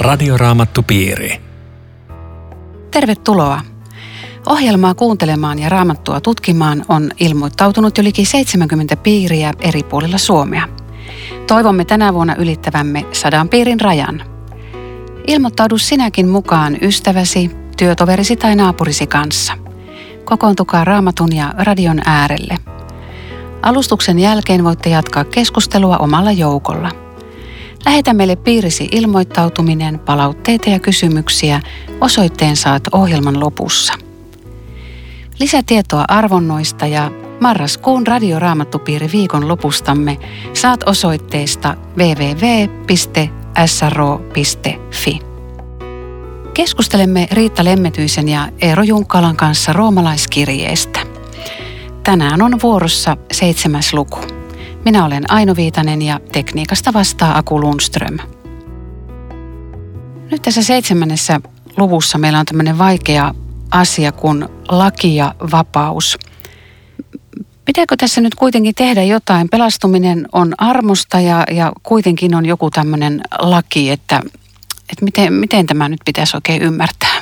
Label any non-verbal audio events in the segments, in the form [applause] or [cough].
Radioraamattupiiri. Tervetuloa. Ohjelmaa kuuntelemaan ja raamattua tutkimaan on ilmoittautunut jo liki 70 piiriä eri puolilla Suomea. Toivomme tänä vuonna ylittävämme sadan piirin rajan. Ilmoittaudu sinäkin mukaan ystäväsi, työtoverisi tai naapurisi kanssa. Kokoontukaa raamatun ja radion äärelle. Alustuksen jälkeen voitte jatkaa keskustelua omalla joukolla – Lähetä meille piirisi ilmoittautuminen, palautteita ja kysymyksiä. Osoitteen saat ohjelman lopussa. Lisätietoa arvonnoista ja marraskuun radioraamattupiiri viikon lopustamme saat osoitteesta www.sro.fi. Keskustelemme Riitta Lemmetyisen ja Eero Junkkalan kanssa roomalaiskirjeestä. Tänään on vuorossa seitsemäs luku. Minä olen Aino Viitanen ja tekniikasta vastaa Aku Lundström. Nyt tässä seitsemännessä luvussa meillä on tämmöinen vaikea asia kuin laki ja vapaus. Pitääkö tässä nyt kuitenkin tehdä jotain? Pelastuminen on armosta ja, ja kuitenkin on joku tämmöinen laki, että, että miten, miten tämä nyt pitäisi oikein ymmärtää?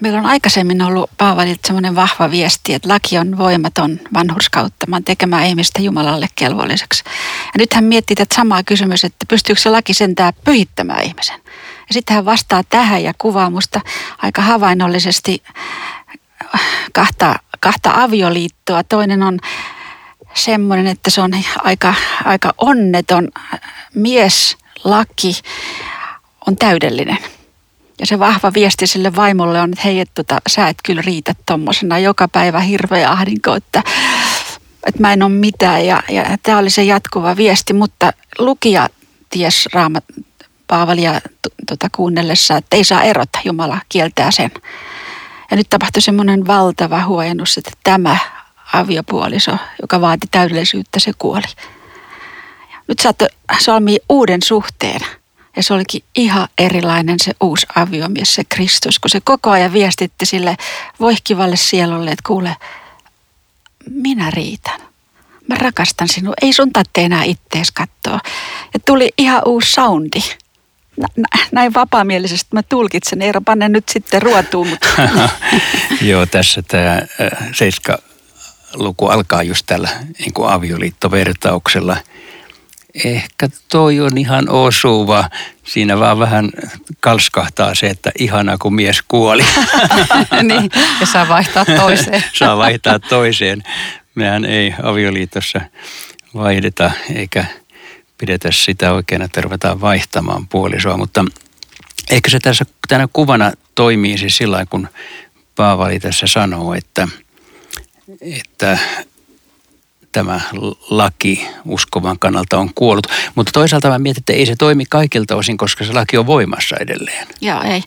Meillä on aikaisemmin ollut Paavalilta semmoinen vahva viesti, että laki on voimaton vanhurskauttamaan tekemään ihmistä Jumalalle kelvolliseksi. Ja nyt hän miettii tätä samaa kysymys, että pystyykö se laki sentään pyhittämään ihmisen. Ja sitten hän vastaa tähän ja kuvaa musta aika havainnollisesti kahta, kahta avioliittoa. Toinen on semmoinen, että se on aika, aika onneton mieslaki, on täydellinen – ja se vahva viesti sille vaimolle on, että hei, että tota, sä et kyllä riitä tommosena joka päivä hirveä ahdinko, että, että mä en ole mitään. Ja, ja tämä oli se jatkuva viesti, mutta lukija ties raamat Paavalia tota, kuunnellessa, että ei saa erota, Jumala kieltää sen. Ja nyt tapahtui semmoinen valtava huojennus, että tämä aviopuoliso, joka vaati täydellisyyttä, se kuoli. Nyt saattoi solmia uuden suhteen – ja se olikin ihan erilainen se uusi aviomies, se Kristus, kun se koko ajan viestitti sille voihkivalle sielulle, että kuule, minä riitän. Mä rakastan sinua. Ei sun tarvitse enää ittees katsoa. Ja tuli ihan uusi soundi. Näin vapaamielisesti mä tulkitsen. Eero, panne nyt sitten ruotuun. Mutta... [laughs] Joo, tässä tämä seiska luku alkaa just tällä niin avioliittovertauksella – ehkä toi on ihan osuva. Siinä vaan vähän kalskahtaa se, että ihana kun mies kuoli. [laughs] niin, ja saa vaihtaa toiseen. [laughs] saa vaihtaa toiseen. Mehän ei avioliitossa vaihdeta eikä pidetä sitä oikein, että ruvetaan vaihtamaan puolisoa. Mutta ehkä se tässä tänä kuvana toimii siis sillä kun Paavali tässä sanoo, että, että tämä laki uskovan kannalta on kuollut. Mutta toisaalta mä mietin, että ei se toimi kaikilta osin, koska se laki on voimassa edelleen. Joo, ei.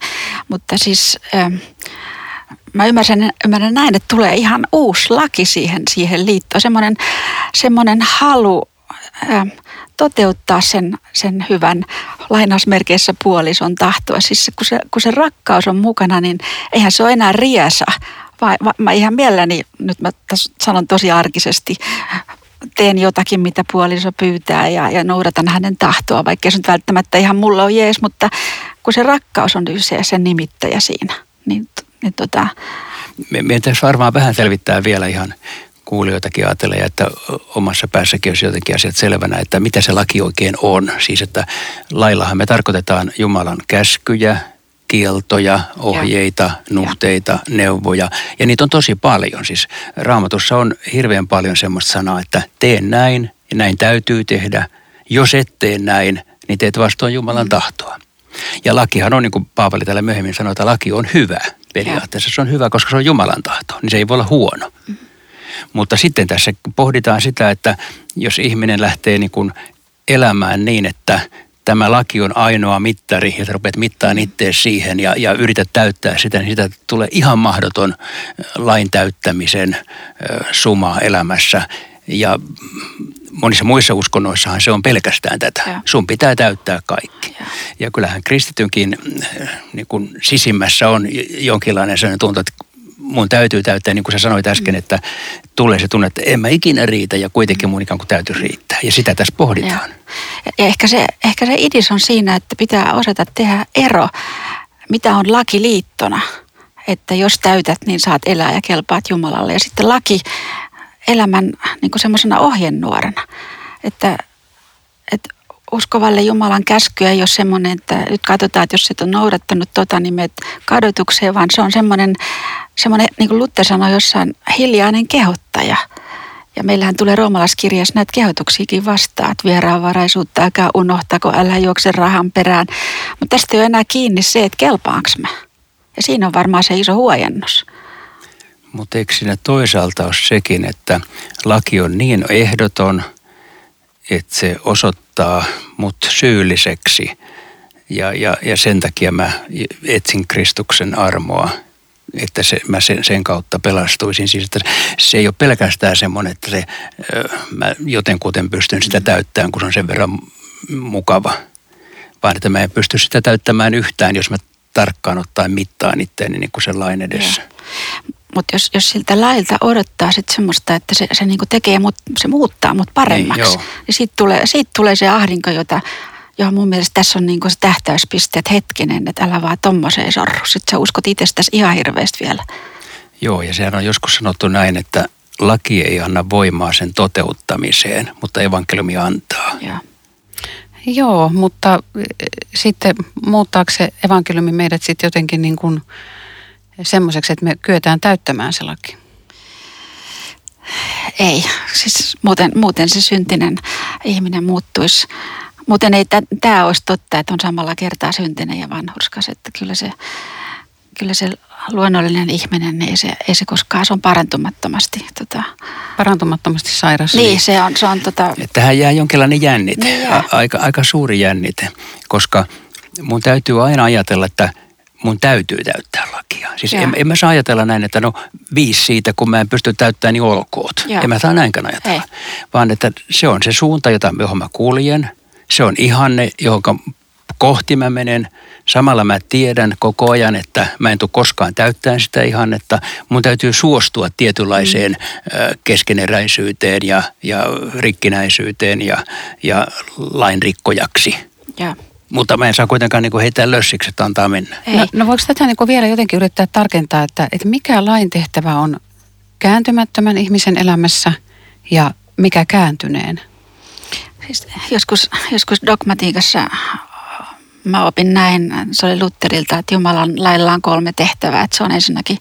Mutta siis ähm, mä ymmärrän, ymmärrän näin, että tulee ihan uusi laki siihen, siihen liittoon. Semmoinen, semmoinen halu ähm, toteuttaa sen, sen hyvän lainausmerkeissä puolison tahtoa. Siis kun se, kun se rakkaus on mukana, niin eihän se ole enää riesa, vai, vai, mä ihan mielelläni, nyt mä sanon tosi arkisesti, teen jotakin, mitä puoliso pyytää ja, ja noudatan hänen tahtoa, vaikka se nyt välttämättä ihan mulla on jees, mutta kun se rakkaus on se sen nimittäjä siinä, niin, niin tota... Meidän tässä varmaan vähän selvittää vielä ihan kuulijoitakin ajattelee, että omassa päässäkin olisi jotenkin asiat selvänä, että mitä se laki oikein on. Siis että laillahan me tarkoitetaan Jumalan käskyjä, kieltoja, ohjeita, ja. nuhteita, ja. neuvoja. Ja niitä on tosi paljon. Siis raamatussa on hirveän paljon semmoista sanaa, että tee näin ja näin täytyy tehdä. Jos et tee näin, niin teet vastoin Jumalan mm. tahtoa. Ja lakihan on, niin kuin Paavali täällä myöhemmin sanoi, että laki on hyvä. Periaatteessa se on hyvä, koska se on Jumalan tahto, niin se ei voi olla huono. Mm. Mutta sitten tässä pohditaan sitä, että jos ihminen lähtee niin kuin elämään niin, että tämä laki on ainoa mittari ja sä rupeat mittaan itse siihen ja, ja yrität täyttää sitä, niin sitä tulee ihan mahdoton lain täyttämisen suma elämässä. Ja monissa muissa uskonnoissahan se on pelkästään tätä. Ja. Sun pitää täyttää kaikki. Ja, ja kyllähän kristitynkin niin kun sisimmässä on jonkinlainen sellainen tunto, että mun täytyy täyttää, niin kuin sä sanoit äsken, mm. että tulee se tunne, että en mä ikinä riitä ja kuitenkin mun ikään kuin täytyy riittää. Ja sitä tässä pohditaan. Ja, ja ehkä, se, ehkä se idis on siinä, että pitää osata tehdä ero, mitä on laki liittona. Että jos täytät, niin saat elää ja kelpaat Jumalalle. Ja sitten laki elämän niin semmoisena ohjenuorena. Että uskovalle Jumalan käsky ei ole semmoinen, että nyt katsotaan, että jos et on noudattanut tota, niin menet kadotukseen, vaan se on semmoinen, semmoinen niin kuin Luther sanoi jossain, hiljainen kehottaja. Ja meillähän tulee roomalaiskirjassa näitä kehotuksiakin vastaan, että vieraanvaraisuutta, älkää unohtako, älä juokse rahan perään. Mutta tästä ei ole enää kiinni se, että kelpaanko mä. Ja siinä on varmaan se iso huojennus. Mutta eikö siinä toisaalta ole sekin, että laki on niin ehdoton, että se osoittaa mut syylliseksi ja, ja, ja sen takia mä etsin Kristuksen armoa, että se, mä sen, sen kautta pelastuisin. Siis että se ei ole pelkästään semmoinen, että se, mä jotenkuten pystyn sitä täyttämään, kun se on sen verran mukava, vaan että mä en pysty sitä täyttämään yhtään, jos mä tarkkaan ottaen mittaan itteeni niin kuin sen lain edessä. Mutta jos, jos siltä lailta odottaa sit semmoista, että se, se niinku tekee mut, se muuttaa mut paremmaksi, niin, niin siitä tulee, siitä tulee se ahdinko, jota, johon mun mielestä tässä on niinku se tähtäyspiste, että hetkinen, että älä vaan tommoseen sorru. Sitten sä uskot itsestäsi ihan hirveästi vielä. Joo, ja sehän on joskus sanottu näin, että laki ei anna voimaa sen toteuttamiseen, mutta evankeliumi antaa. Ja. Joo, mutta e, sitten muuttaako se evankeliumi meidät sitten jotenkin niin kuin semmoiseksi, että me kyetään täyttämään se laki? Ei, siis muuten, muuten se syntinen ihminen muuttuisi. Muuten ei tämä olisi totta, että on samalla kertaa syntinen ja vanhurskas, että kyllä se, kyllä se luonnollinen ihminen, niin ei se, ei se koskaan, se on parantumattomasti. Tota... Parantumattomasti sairas. Niin, se on, se on tota... Tähän jää jonkinlainen jännite, niin jää. aika, aika suuri jännite, koska mun täytyy aina ajatella, että mun täytyy täyttää lakia. Siis en, en mä saa ajatella näin, että no viisi siitä, kun mä en pysty täyttämään, niin olkoot. Ja. En mä saa näinkään ajatella. Ei. Vaan että se on se suunta, jota, johon mä kuljen. Se on ihanne, johon kohti mä menen. Samalla mä tiedän koko ajan, että mä en tule koskaan täyttämään sitä ihannetta. Mun täytyy suostua tietynlaiseen mm. keskeneräisyyteen ja, ja rikkinäisyyteen ja, ja lainrikkojaksi. Ja. Mutta mä en saa kuitenkaan niin heittää lössiksi, että antaa mennä. Ei. No, no voiko tätä niin vielä jotenkin yrittää tarkentaa, että, että mikä lain tehtävä on kääntymättömän ihmisen elämässä ja mikä kääntyneen? Siis joskus, joskus dogmatiikassa mä opin näin, se oli Lutterilta, että Jumalan lailla on kolme tehtävää. Että se on ensinnäkin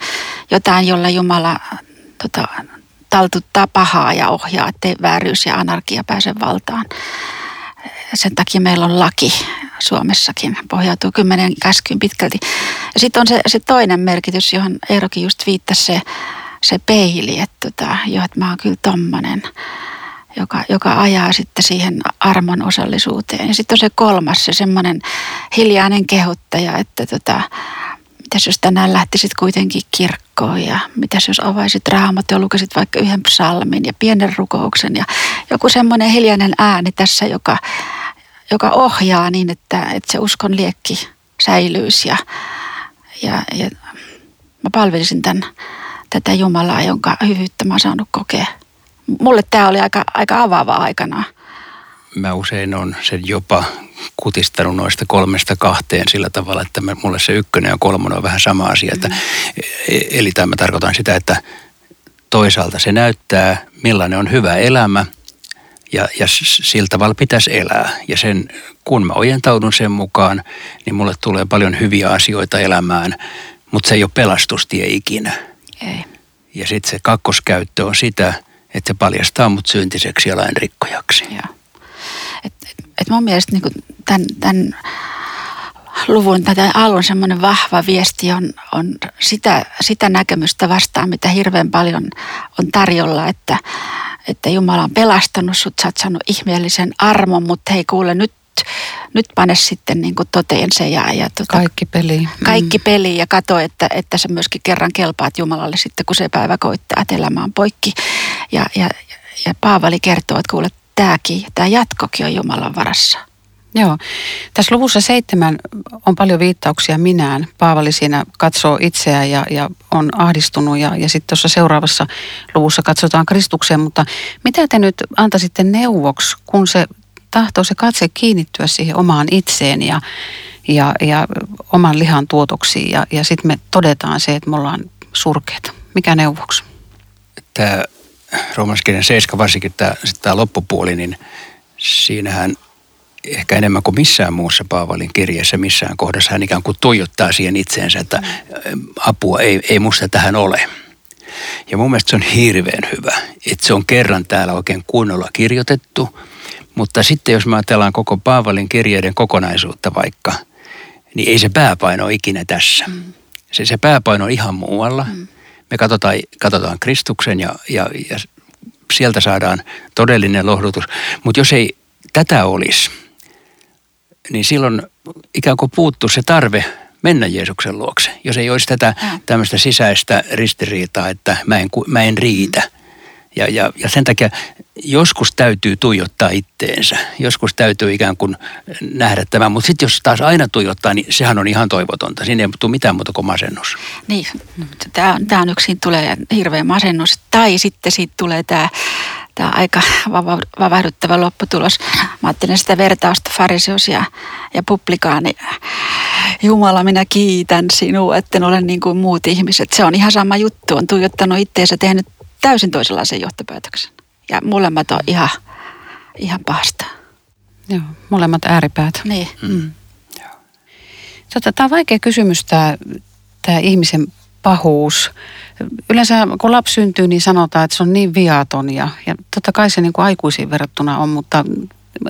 jotain, jolla Jumala tota, taltuttaa pahaa ja ohjaa, ettei vääryys ja anarkia pääse valtaan. Sen takia meillä on laki Suomessakin, pohjautuu kymmenen käskyyn pitkälti. Sitten on se, se toinen merkitys, johon Eerokin just viittasi, se, se peili, että, tota, jo, että mä oon kyllä tommonen joka, joka ajaa sitten siihen armon osallisuuteen. Ja sitten on se kolmas, se semmoinen hiljainen kehottaja, että tota, mitäs jos tänään lähtisit kuitenkin kirkkoon ja mitäs jos avaisit raamat ja lukisit vaikka yhden psalmin ja pienen rukouksen ja joku semmoinen hiljainen ääni tässä, joka, joka ohjaa niin, että, että se uskon liekki säilyisi ja, ja, ja mä palvelisin tämän, tätä Jumalaa, jonka hyvyyttä mä oon saanut kokea mulle tämä oli aika, aika avaava aikana. Mä usein on sen jopa kutistanut noista kolmesta kahteen sillä tavalla, että mulle se ykkönen ja kolmonen on vähän sama asia. Mm. eli tämä tarkoitan sitä, että toisaalta se näyttää, millainen on hyvä elämä ja, ja sillä tavalla pitäisi elää. Ja sen, kun mä ojentaudun sen mukaan, niin mulle tulee paljon hyviä asioita elämään, mutta se ei ole pelastustie ikinä. Ei. Ja sitten se kakkoskäyttö on sitä, että se paljastaa mut syntiseksi ja lainrikkojaksi. Joo. Et, et, mun mielestä niin tämän, tämän luvun tai tämän alun semmoinen vahva viesti on, on sitä, sitä näkemystä vastaan, mitä hirveän paljon on tarjolla, että, että Jumala on pelastanut sut, sä oot saanut ihmeellisen armon, mutta hei kuule nyt nyt pane sitten niin kuin toteen se ja, ja tota, kaikki peli. Kaikki mm. peli ja kato, että, että sä myöskin kerran kelpaat Jumalalle sitten, kun se päivä koittaa, että elämä on poikki. Ja, ja, ja Paavali kertoo, että kuule, tämäkin, tämä jatkokin on Jumalan varassa. Joo. Tässä luvussa seitsemän on paljon viittauksia minään. Paavali siinä katsoo itseään ja, ja on ahdistunut ja, ja sitten tuossa seuraavassa luvussa katsotaan Kristukseen. Mutta mitä te nyt antaisitte neuvoksi, kun se tahtoo se katse kiinnittyä siihen omaan itseen ja, ja, ja oman lihan tuotoksiin ja, ja sitten me todetaan se, että me ollaan surkeita. Mikä neuvoksi? Tämä roomalaiskirjan 7, varsinkin tämä, tämä loppupuoli, niin siinähän ehkä enemmän kuin missään muussa Paavalin kirjeessä, missään kohdassa hän ikään kuin tuijottaa siihen itseensä, että apua ei, ei musta tähän ole. Ja mun mielestä se on hirveän hyvä, että se on kerran täällä oikein kunnolla kirjoitettu, mutta sitten jos me ajatellaan koko Paavalin kirjeiden kokonaisuutta vaikka, niin ei se pääpaino ole ikinä tässä. Mm. Se, se pääpaino on ihan muualla. Mm. Me katsotaan, katsotaan Kristuksen ja, ja, ja sieltä saadaan todellinen lohdutus. Mutta jos ei tätä olisi, niin silloin ikään kuin puuttuu se tarve mennä Jeesuksen luokse. Jos ei olisi tätä tämmöistä sisäistä ristiriitaa, että mä en, mä en riitä. Ja, ja, ja sen takia joskus täytyy tuijottaa itteensä. Joskus täytyy ikään kuin nähdä tämä. Mutta sitten jos taas aina tuijottaa, niin sehän on ihan toivotonta. Siinä ei tule mitään muuta kuin masennus. Niin, tämä on, tämä on yksin tulee hirveä masennus. Tai sitten siitä tulee tämä tämä aika vavahduttava lopputulos. Mä ajattelin sitä vertausta fariseus ja, ja publikaani. Jumala, minä kiitän sinua, etten ole niin kuin muut ihmiset. Se on ihan sama juttu. On tuijottanut itteensä tehnyt täysin toisenlaisen johtopäätöksen. Ja molemmat on ihan, ihan pahasta. Joo, molemmat ääripäät. Niin. Mm. Tota, tämä on vaikea kysymys, tämä, tämä ihmisen pahuus. Yleensä kun lapsi syntyy, niin sanotaan, että se on niin viaton ja, ja totta kai se niin kuin aikuisiin verrattuna on, mutta,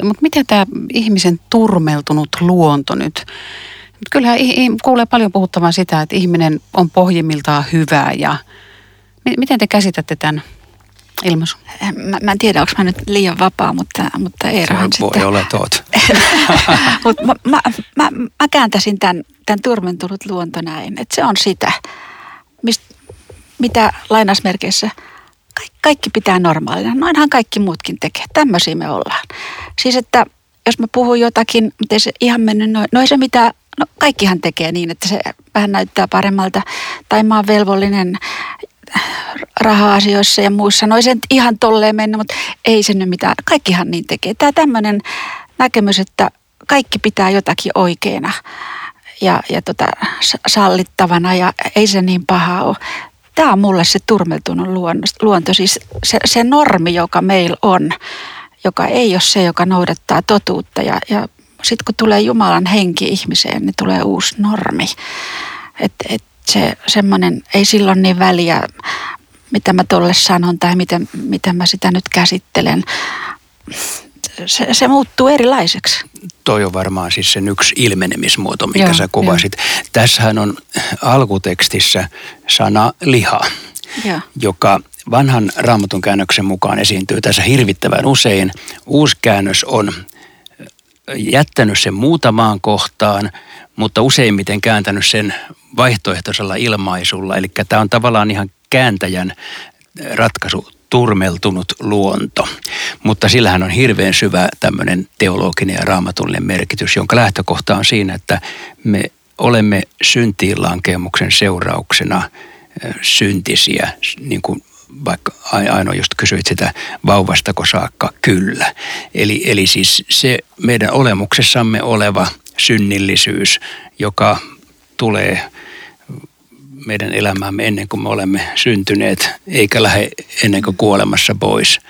mutta miten tämä ihmisen turmeltunut luonto nyt? Kyllähän kuulee paljon puhuttavan sitä, että ihminen on pohjimmiltaan hyvä ja miten te käsitätte tämän ilmaisu? Mä, mä en tiedä, onko mä nyt liian vapaa, mutta, mutta Eerohan sitten... Voi olla toot. [laughs] mutta mä, mä, mä, mä kääntäisin tämän, tämän turmentunut luonto näin, että se on sitä, mitä lainasmerkeissä kaikki, pitää normaalina. Noinhan kaikki muutkin tekee. Tämmöisiä me ollaan. Siis että jos mä puhun jotakin, ei se ihan mennyt noin. No ei se mitä, no kaikkihan tekee niin, että se vähän näyttää paremmalta. Tai mä oon velvollinen raha-asioissa ja muissa. No ei se ihan tolleen mennä, mutta ei se nyt mitään. Kaikkihan niin tekee. Tämä tämmöinen näkemys, että kaikki pitää jotakin oikeana ja, ja tota, sallittavana ja ei se niin paha ole. Tämä on mulle se turmeltunut luonto, siis se, se normi, joka meillä on, joka ei ole se, joka noudattaa totuutta. Ja, ja sitten kun tulee Jumalan henki ihmiseen, niin tulee uusi normi. Et, et se semmoinen, ei silloin niin väliä, mitä mä tolle sanon tai miten, miten mä sitä nyt käsittelen. Se, se muuttuu erilaiseksi. Toi on varmaan siis sen yksi ilmenemismuoto, mikä Joo, sä kuvasit. Jo. Tässähän on alkutekstissä sana liha, Joo. joka vanhan raamatun käännöksen mukaan esiintyy tässä hirvittävän usein. Uusi käännös on jättänyt sen muutamaan kohtaan, mutta useimmiten kääntänyt sen vaihtoehtoisella ilmaisulla. Eli tämä on tavallaan ihan kääntäjän ratkaisu turmeltunut luonto. Mutta sillähän on hirveän syvä tämmöinen teologinen ja raamatullinen merkitys, jonka lähtökohta on siinä, että me olemme syntiinlankemuksen seurauksena syntisiä, niin kuin vaikka Aino just kysyit sitä vauvastako saakka, kyllä. Eli, eli siis se meidän olemuksessamme oleva synnillisyys, joka tulee meidän elämäämme ennen kuin me olemme syntyneet, eikä lähde ennen kuin kuolemassa pois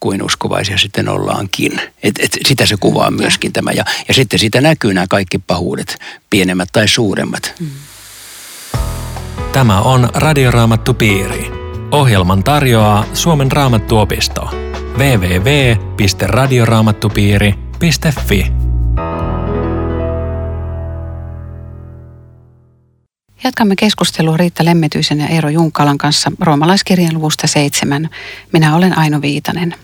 kuin uskovaisia sitten ollaankin. Et, et sitä se kuvaa myöskin tämä. Ja, ja sitten siitä näkyy nämä kaikki pahuudet, pienemmät tai suuremmat. Mm. Tämä on Radioraamattu Piiri. Ohjelman tarjoaa Suomen raamattuopisto. www.radioraamattupiiri.fi Jatkamme keskustelua Riitta Lemmetyisen ja Eero Junkalan kanssa roomalaiskirjan luvusta seitsemän. Minä olen Aino Viitanen.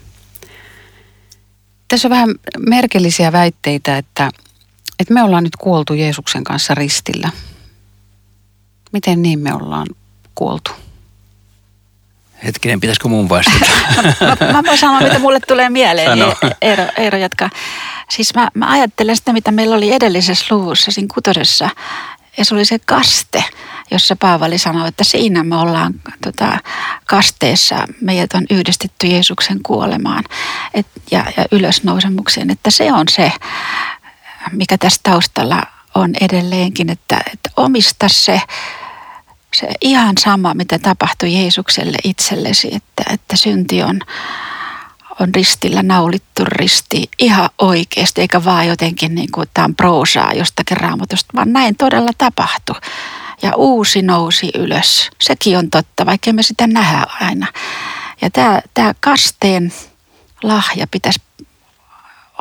Tässä on vähän merkillisiä väitteitä, että, että me ollaan nyt kuoltu Jeesuksen kanssa ristillä. Miten niin me ollaan kuoltu? Hetkinen, pitäisikö mun vastata? [laughs] mä, mä voin sanoa, mitä mulle tulee mieleen. Sano. E- Eero, Eero jatkaa. Siis mä, mä ajattelen sitä, mitä meillä oli edellisessä luvussa, siinä kutosessa. Ja se oli se kaste, jossa Paavali sanoi, että siinä me ollaan tota, kasteessa. Meidät on yhdistetty Jeesuksen kuolemaan et, ja, ja ylösnousemukseen. Että se on se, mikä tässä taustalla on edelleenkin, että, että omista se, se ihan sama, mitä tapahtui Jeesukselle itsellesi, että, että synti on, on ristillä naulittu risti ihan oikeasti, eikä vaan jotenkin niin kuin tämä on proosaa jostakin raamatusta, vaan näin todella tapahtui. Ja uusi nousi ylös. Sekin on totta, vaikka me sitä nähdä aina. Ja tämä, tämä kasteen lahja pitäisi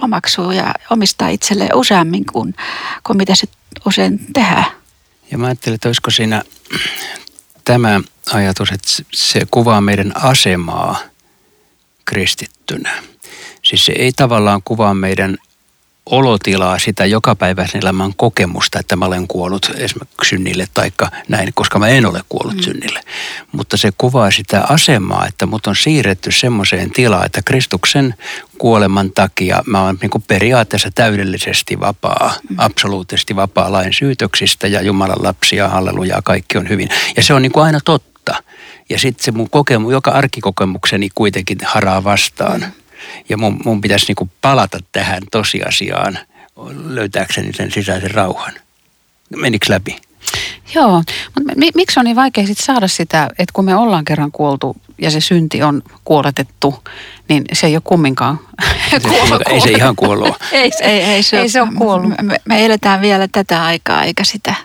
omaksua ja omistaa itselleen useammin kuin, kuin mitä se usein tehdään. Ja mä ajattelin, että olisiko siinä tämä ajatus, että se kuvaa meidän asemaa kristittynä. Siis se ei tavallaan kuvaa meidän olotilaa, sitä jokapäiväisen elämän kokemusta, että mä olen kuollut esimerkiksi synnille tai näin, koska mä en ole kuollut mm. synnille. Mutta se kuvaa sitä asemaa, että mut on siirretty semmoiseen tilaan, että Kristuksen kuoleman takia mä olen niin periaatteessa täydellisesti vapaa, mm. absoluuttisesti vapaa lain syytöksistä ja Jumalan lapsia, hallelujaa, kaikki on hyvin. Ja se on niin kuin aina totta. Ja sitten se mun kokemu, joka arkikokemukseni kuitenkin haraa vastaan. Ja mun, mun pitäisi niin palata tähän tosiasiaan löytääkseni sen sisäisen rauhan. Menikö läpi? Joo, mutta miksi on niin vaikea sit saada sitä, että kun me ollaan kerran kuoltu ja se synti on kuoletettu, niin se ei ole kumminkaan [laughs] kuollut. Ei se ihan kuollut. ei, ei, ei, se, ei se ole kuollut. Me, me eletään vielä tätä aikaa eikä sitä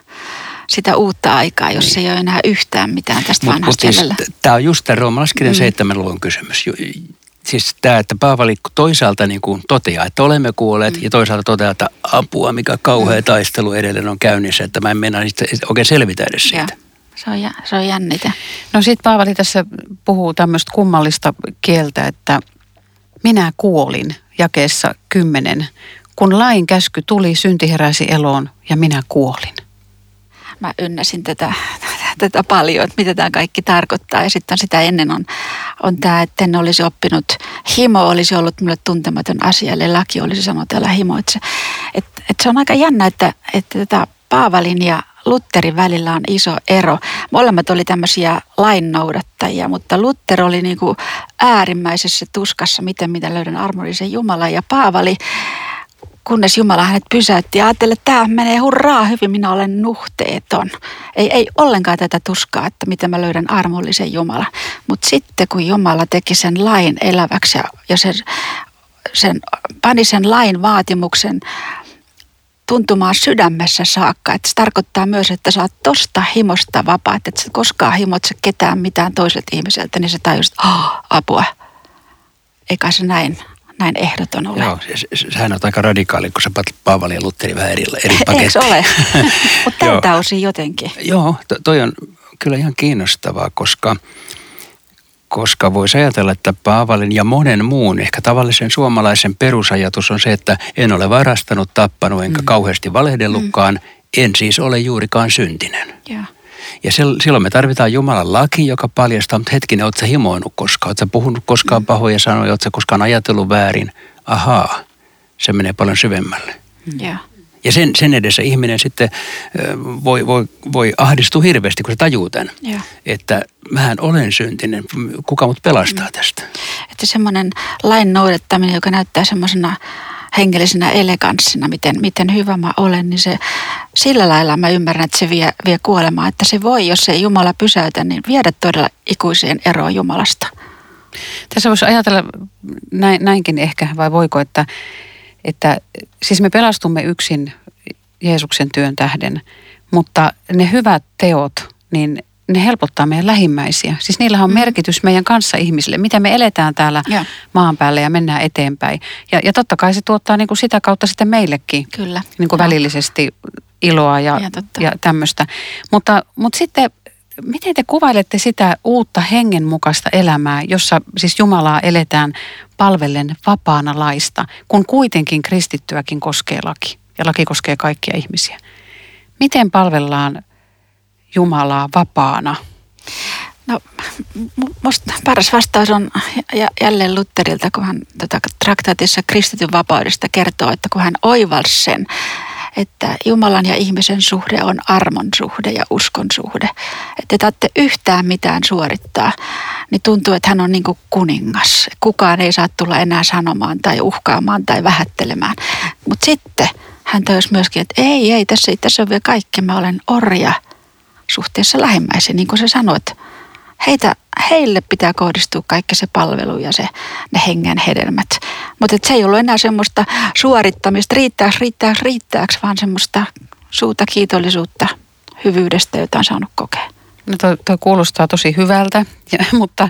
sitä uutta aikaa, jos niin. ei ole enää yhtään mitään tästä mut, vanhasta mut siis, Tämä on just tämä roomalaiskirjan mm. seitsemän luvun kysymys siis tämä, että Paavali toisaalta niin kuin toteaa, että olemme kuolleet mm. ja toisaalta toteaa, että apua, mikä kauhea mm. taistelu edelleen on käynnissä, että mä en mennä oikein selvitä edes siitä. Ja. Se on, se on jännitä. No sitten Paavali tässä puhuu tämmöistä kummallista kieltä, että minä kuolin jakeessa kymmenen. Kun lain käsky tuli, synti heräsi eloon ja minä kuolin mä ynnäsin tätä, [laughs] tätä paljon, että mitä tämä kaikki tarkoittaa. Ja sitten sitä ennen on, on tämä, että en olisi oppinut, himo olisi ollut mulle tuntematon asia, eli laki olisi sanonut täällä himo. Että se, että, että se on aika jännä, että, että tätä Paavalin ja Lutterin välillä on iso ero. Molemmat oli tämmöisiä lainnoudattajia, mutta Luther oli niin kuin äärimmäisessä tuskassa, miten mitä löydän armollisen Jumalan. Ja Paavali kunnes Jumala hänet pysäytti ja ajatteli, että tämä menee hurraa hyvin, minä olen nuhteeton. Ei, ei ollenkaan tätä tuskaa, että miten mä löydän armollisen Jumala. Mutta sitten kun Jumala teki sen lain eläväksi ja, ja sen, sen, pani sen lain vaatimuksen tuntumaan sydämessä saakka. Että se tarkoittaa myös, että sä oot tosta himosta vapaa, että et sä koskaan himotse ketään mitään toiselta ihmiseltä, niin se tajusit, oh, apua. Eikä se näin näin ehdoton ole. Joo, sehän on aika radikaali, kun sä Paavali ja Lutteri vähän eri, eri paketti. Eikö ole? [laughs] Mutta tältä osin jotenkin. Joo, to, toi on kyllä ihan kiinnostavaa, koska, koska voisi ajatella, että Paavalin ja monen muun, ehkä tavallisen suomalaisen perusajatus on se, että en ole varastanut, tappanut enkä mm. kauheasti valehdellutkaan, mm. en siis ole juurikaan syntinen. Yeah. Ja silloin me tarvitaan Jumalan laki, joka paljastaa, mutta hetkinen, ootko himoinut koskaan? Ootko puhunut koskaan mm. pahoja sanoja? Ootko koskaan ajatellut väärin? Ahaa, se menee paljon syvemmälle. Yeah. Ja sen, sen edessä ihminen sitten voi, voi, voi ahdistua hirveästi, kun se tajuu tämän. Yeah. Että mähän olen syntinen, kuka mut pelastaa mm. tästä. Että semmoinen lain noudattaminen, joka näyttää semmoisena hengellisenä eleganssina, miten, miten hyvä mä olen, niin se, sillä lailla mä ymmärrän, että se vie, vie kuolemaan. Että se voi, jos ei Jumala pysäytä, niin viedä todella ikuiseen eroon Jumalasta. Tässä voisi ajatella näin, näinkin ehkä, vai voiko, että, että siis me pelastumme yksin Jeesuksen työn tähden, mutta ne hyvät teot, niin ne helpottaa meidän lähimmäisiä. Siis niillä on mm. merkitys meidän kanssa ihmisille, miten me eletään täällä ja. maan päällä ja mennään eteenpäin. Ja, ja totta kai se tuottaa niin kuin sitä kautta sitten meillekin Kyllä. Niin kuin välillisesti iloa ja, ja, ja tämmöistä. Mutta, mutta sitten miten te kuvailette sitä uutta hengenmukaista elämää, jossa siis Jumalaa eletään palvellen vapaana laista, kun kuitenkin kristittyäkin koskee laki ja laki koskee kaikkia ihmisiä? Miten palvellaan Jumalaa vapaana? No musta paras vastaus on jälleen Lutterilta, kun hän tota, traktaatissa kristityn vapaudesta kertoo, että kun hän oivalsi sen, että Jumalan ja ihmisen suhde on armon suhde ja uskon suhde. Että tarvitse yhtään mitään suorittaa, niin tuntuu, että hän on niin kuningas. Kukaan ei saa tulla enää sanomaan tai uhkaamaan tai vähättelemään. Mutta sitten hän tajusi myöskin, että ei, ei, tässä, tässä on vielä kaikki. Mä olen orja suhteessa lähimmäisiin, niin kuin se sanoi, että heitä, heille pitää kohdistua kaikki se palvelu ja se, ne hengen hedelmät. Mutta se ei ollut enää semmoista suorittamista, riittääks, riittääks, riittääks, vaan semmoista suuta kiitollisuutta hyvyydestä, jota on saanut kokea. No toi, toi kuulostaa tosi hyvältä, [laughs] ja, mutta,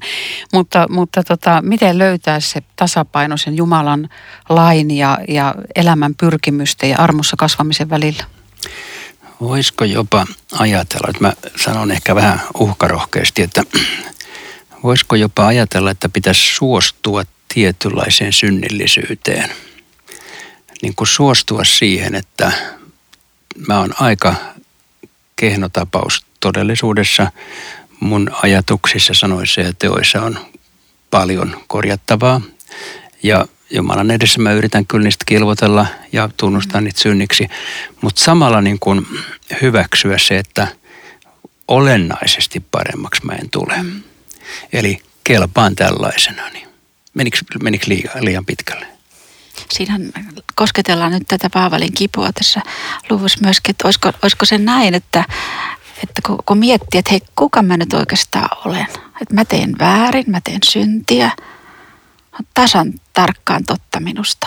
mutta, mutta tota, miten löytää se tasapaino sen Jumalan lain ja, ja elämän pyrkimysten ja armossa kasvamisen välillä? Voisiko jopa ajatella, että mä sanon ehkä vähän uhkarohkeasti, että voisiko jopa ajatella, että pitäisi suostua tietynlaiseen synnillisyyteen. Niin kuin suostua siihen, että mä oon aika kehno tapaus todellisuudessa. Mun ajatuksissa sanoissa ja teoissa on paljon korjattavaa. Ja Jumalan edessä mä yritän kyllä niistä kilvotella ja tunnustaa niitä synniksi, mutta samalla niin kuin hyväksyä se, että olennaisesti paremmaksi mä en tule. Eli kelpaan tällaisena. Niin menikö, menikö liian, liian pitkälle? Siinä kosketellaan nyt tätä Paavalin kipua tässä luvussa myöskin, että olisiko, olisiko se näin, että, että kun, kun miettii, että hei, kuka mä nyt oikeastaan olen? Että mä teen väärin, mä teen syntiä, tasan tarkkaan totta minusta.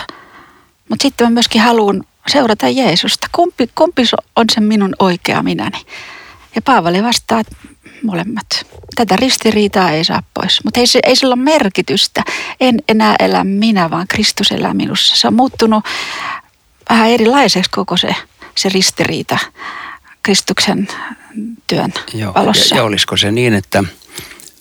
Mutta sitten mä myöskin haluan seurata Jeesusta. Kumpi, kumpi on se minun oikea minäni? Ja Paavali vastaa, että molemmat. Tätä ristiriitaa ei saa pois. Mutta ei, ei sillä ole merkitystä. En enää elä minä, vaan Kristus elää minussa. Se on muuttunut vähän erilaiseksi koko se, se ristiriita Kristuksen työn Joo, valossa. Ja, ja olisiko se niin, että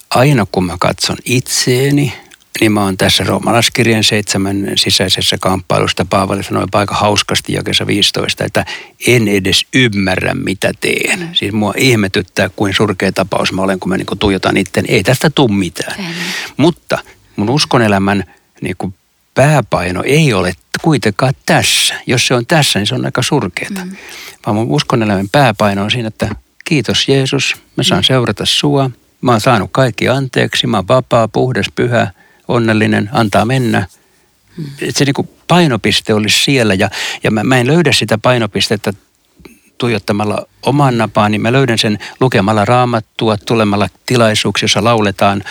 aina kun mä katson itseeni niin mä oon tässä roomalaiskirjan seitsemän sisäisessä kamppailusta. Paavali sanoi aika hauskasti jakessa 15, että en edes ymmärrä mitä teen. Siis mua ihmetyttää, kuin surkea tapaus mä olen, kun mä niin tuijotan itten. Ei tästä tule mitään. Mm. Mutta mun uskonelämän niin kuin pääpaino ei ole kuitenkaan tässä. Jos se on tässä, niin se on aika surkeata. Mm. Vaan mun uskonelämän pääpaino on siinä, että kiitos Jeesus, mä saan mm. seurata sua. Mä oon saanut kaikki anteeksi, mä oon vapaa, puhdas, pyhä – onnellinen, antaa mennä. Hmm. Se niin kuin painopiste olisi siellä ja, ja mä, mä en löydä sitä painopistettä tuijottamalla oman napaan, niin mä löydän sen lukemalla raamattua, tulemalla tilaisuuksia, jossa lauletaan,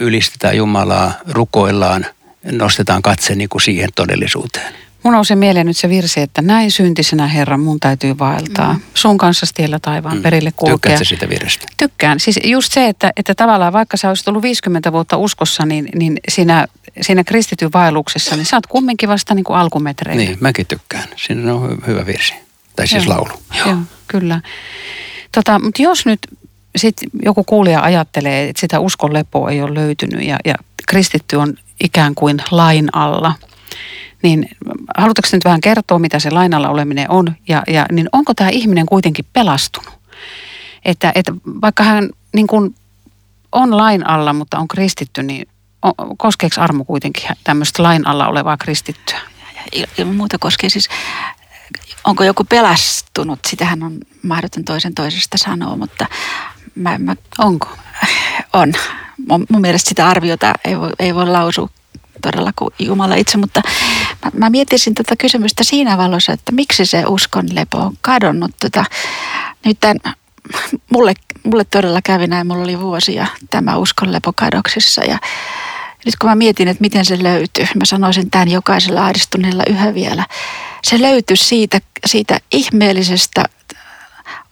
ylistetään Jumalaa, rukoillaan, nostetaan katse niin kuin siihen todellisuuteen. Mun on se mieleen nyt se virsi, että näin syntisenä Herra mun täytyy vaeltaa. Mm. Sun kanssa tiellä taivaan mm. perille kulkea. Tykkäätkö sitä virrestä? Tykkään. Siis just se, että, että tavallaan vaikka sä olisit ollut 50 vuotta uskossa, niin, niin siinä, siinä kristityn vaelluksessa, niin sä oot kumminkin vasta niin kuin alkumetreillä. Niin, mäkin tykkään. Siinä on hyvä virsi. Tai siis Joo. laulu. Joo, Joo kyllä. Tota, mutta jos nyt sit joku kuulija ajattelee, että sitä uskon lepoa ei ole löytynyt ja, ja kristitty on ikään kuin lain alla – niin haluatteko nyt vähän kertoa, mitä se lainalla oleminen on ja, ja niin onko tämä ihminen kuitenkin pelastunut? Että, että vaikka hän niin kuin on lain alla, mutta on kristitty, niin koskeeko armo kuitenkin tämmöistä lain alla olevaa kristittyä? Ilman muuta koskee siis, onko joku pelastunut, sitähän on mahdoton toisen toisesta sanoa, mutta mä, mä, onko? [laughs] On. Mun, mun mielestä sitä arviota ei voi, ei voi lausua todella kuin Jumala itse, mutta mä, mä miettisin tätä kysymystä siinä valossa, että miksi se uskon lepo on kadonnut. Tota, nyt tämän, mulle, mulle todella kävi näin, mulla oli vuosia tämä uskon lepo kadoksissa ja nyt kun mä mietin, että miten se löytyy, mä sanoisin tämän jokaisella ahdistuneella yhä vielä. Se löytyy siitä, siitä ihmeellisestä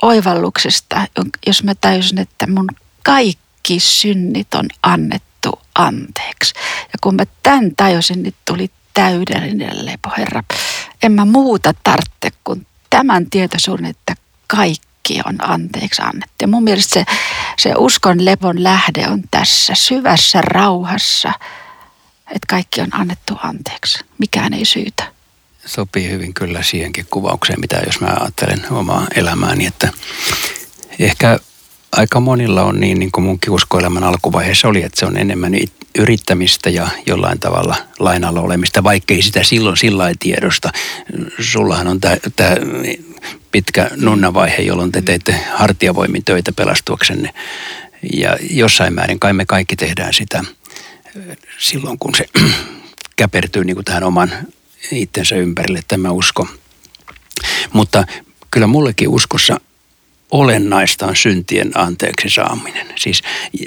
oivalluksesta, jos mä tajusin, että mun kaikki synnit on annettu annettu anteeksi. Ja kun mä tämän tajusin, niin tuli täydellinen lepo, Herra. En mä muuta tarvitse kuin tämän tietoisuuden, että kaikki on anteeksi annettu. Ja mun mielestä se, se uskon lepon lähde on tässä syvässä rauhassa, että kaikki on annettu anteeksi. Mikään ei syytä. Sopii hyvin kyllä siihenkin kuvaukseen, mitä jos mä ajattelen omaa elämääni, että ehkä aika monilla on niin, niin kuin mun uskoelämän alkuvaiheessa oli, että se on enemmän yrittämistä ja jollain tavalla lainalla olemista, vaikkei sitä silloin sillä ei tiedosta. Sullahan on tämä pitkä nunnavaihe, jolloin te teette hartiavoimin töitä pelastuaksenne. Ja jossain määrin kai me kaikki tehdään sitä silloin, kun se [clears throat] käpertyy niin kuin tähän oman itsensä ympärille tämä usko. Mutta kyllä mullekin uskossa olennaista on syntien anteeksi saaminen. Siis,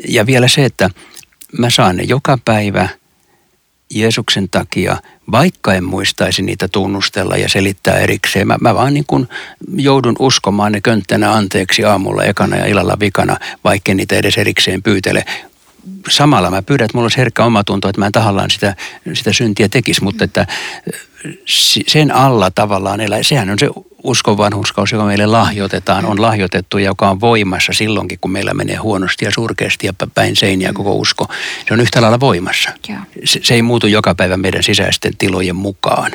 ja vielä se, että mä saan ne joka päivä Jeesuksen takia, vaikka en muistaisi niitä tunnustella ja selittää erikseen. Mä, mä vaan niin kuin joudun uskomaan ne könttänä anteeksi aamulla ekana ja illalla vikana, vaikka niitä edes erikseen pyytele, samalla mä pyydän, että mulla olisi herkkä omatunto, että mä en tahallaan sitä, sitä syntiä tekisi, mutta että sen alla tavallaan elää, sehän on se uskon vanhuskaus, joka meille lahjoitetaan, on lahjoitettu ja joka on voimassa silloinkin, kun meillä menee huonosti ja surkeasti ja päin seiniä koko usko. Se on yhtä lailla voimassa. Se, se ei muutu joka päivä meidän sisäisten tilojen mukaan,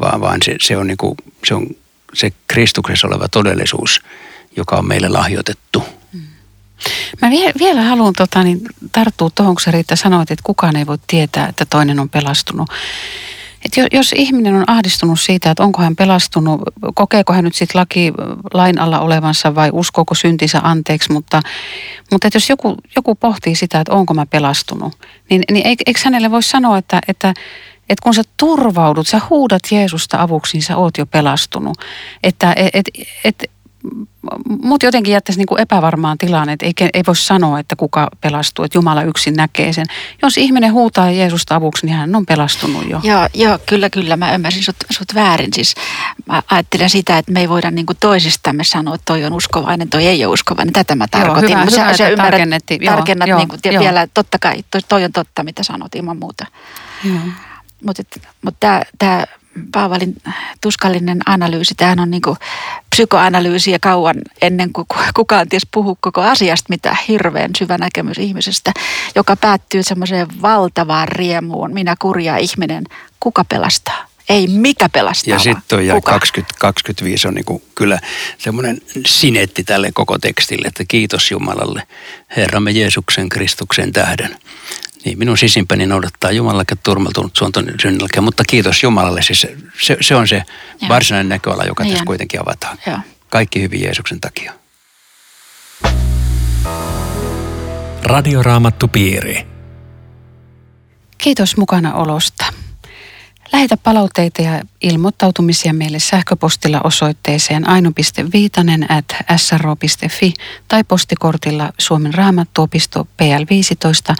vaan, vaan se, se, on niinku, se on se Kristuksessa oleva todellisuus, joka on meille lahjoitettu. Mä vie, vielä haluan tota, niin, tarttua tuohon, kun sä Riitta sanoit, että kukaan ei voi tietää, että toinen on pelastunut. Et jos ihminen on ahdistunut siitä, että onko hän pelastunut, kokeeko hän nyt sitten laki lain alla olevansa vai uskooko syntinsä anteeksi, mutta, mutta että jos joku, joku pohtii sitä, että onko mä pelastunut, niin, niin eikö hänelle voi sanoa, että, että että kun sä turvaudut, sä huudat Jeesusta avuksi, niin sä oot jo pelastunut. Että et, et, et, mut jotenkin jättäisi niin kuin epävarmaan tilaan, että ei, ei voi sanoa, että kuka pelastuu, että Jumala yksin näkee sen. Jos ihminen huutaa Jeesusta avuksi, niin hän on pelastunut jo. Joo, joo kyllä, kyllä. Mä ymmärsin sut, sut väärin. Siis mä ajattelen sitä, että me ei voida niin kuin toisistamme sanoa, että toi on uskovainen, toi ei ole uskovainen. Tätä mä tarkoitin. Joo, hyvä, hyvä, että ymmärrät, tarkennat joo, niin kuin, joo. vielä, totta kai, toi, toi on totta, mitä sanot ilman muuta. Mutta mut tämä Paavalin tuskallinen analyysi, tämähän on niin psykoanalyysiä kauan ennen kuin kukaan ties puhu koko asiasta, mitä hirveän syvä näkemys ihmisestä, joka päättyy semmoiseen valtavaan riemuun. Minä kurja ihminen, kuka pelastaa? Ei mikä pelastaa. Ja sitten ja 2025 on niinku kyllä semmoinen sinetti tälle koko tekstille, että kiitos Jumalalle, Herramme Jeesuksen Kristuksen tähden niin, minun sisimpäni noudattaa Jumalalle turmeltunut suonton synnälkä, mutta kiitos Jumalalle. Siis se, se on se Joo. varsinainen näköala, joka niin tässä kuitenkin avataan. Joo. Kaikki hyvin Jeesuksen takia. Radioraamattu piiri. Kiitos mukana olosta. Lähetä palautteita ja ilmoittautumisia meille sähköpostilla osoitteeseen aino.viitanen at sro.fi tai postikortilla Suomen raamattuopisto PL 15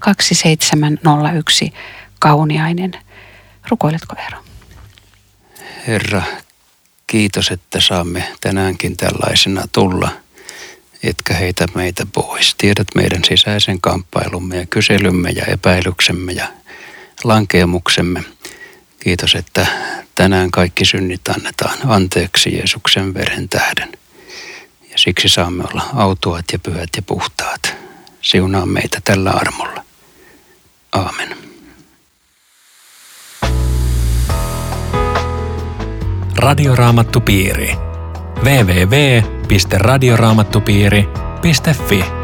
02701 Kauniainen. Rukoiletko Eero? Herra, kiitos, että saamme tänäänkin tällaisena tulla, etkä heitä meitä pois. Tiedät meidän sisäisen kamppailumme ja kyselymme ja epäilyksemme ja lankeemuksemme. Kiitos, että tänään kaikki synnit annetaan anteeksi Jeesuksen veren tähden. Ja siksi saamme olla autuat ja pyhät ja puhtaat. Siunaa meitä tällä armolla. Aamen. Radioraamattupiiri. www.radioraamattupiiri.fi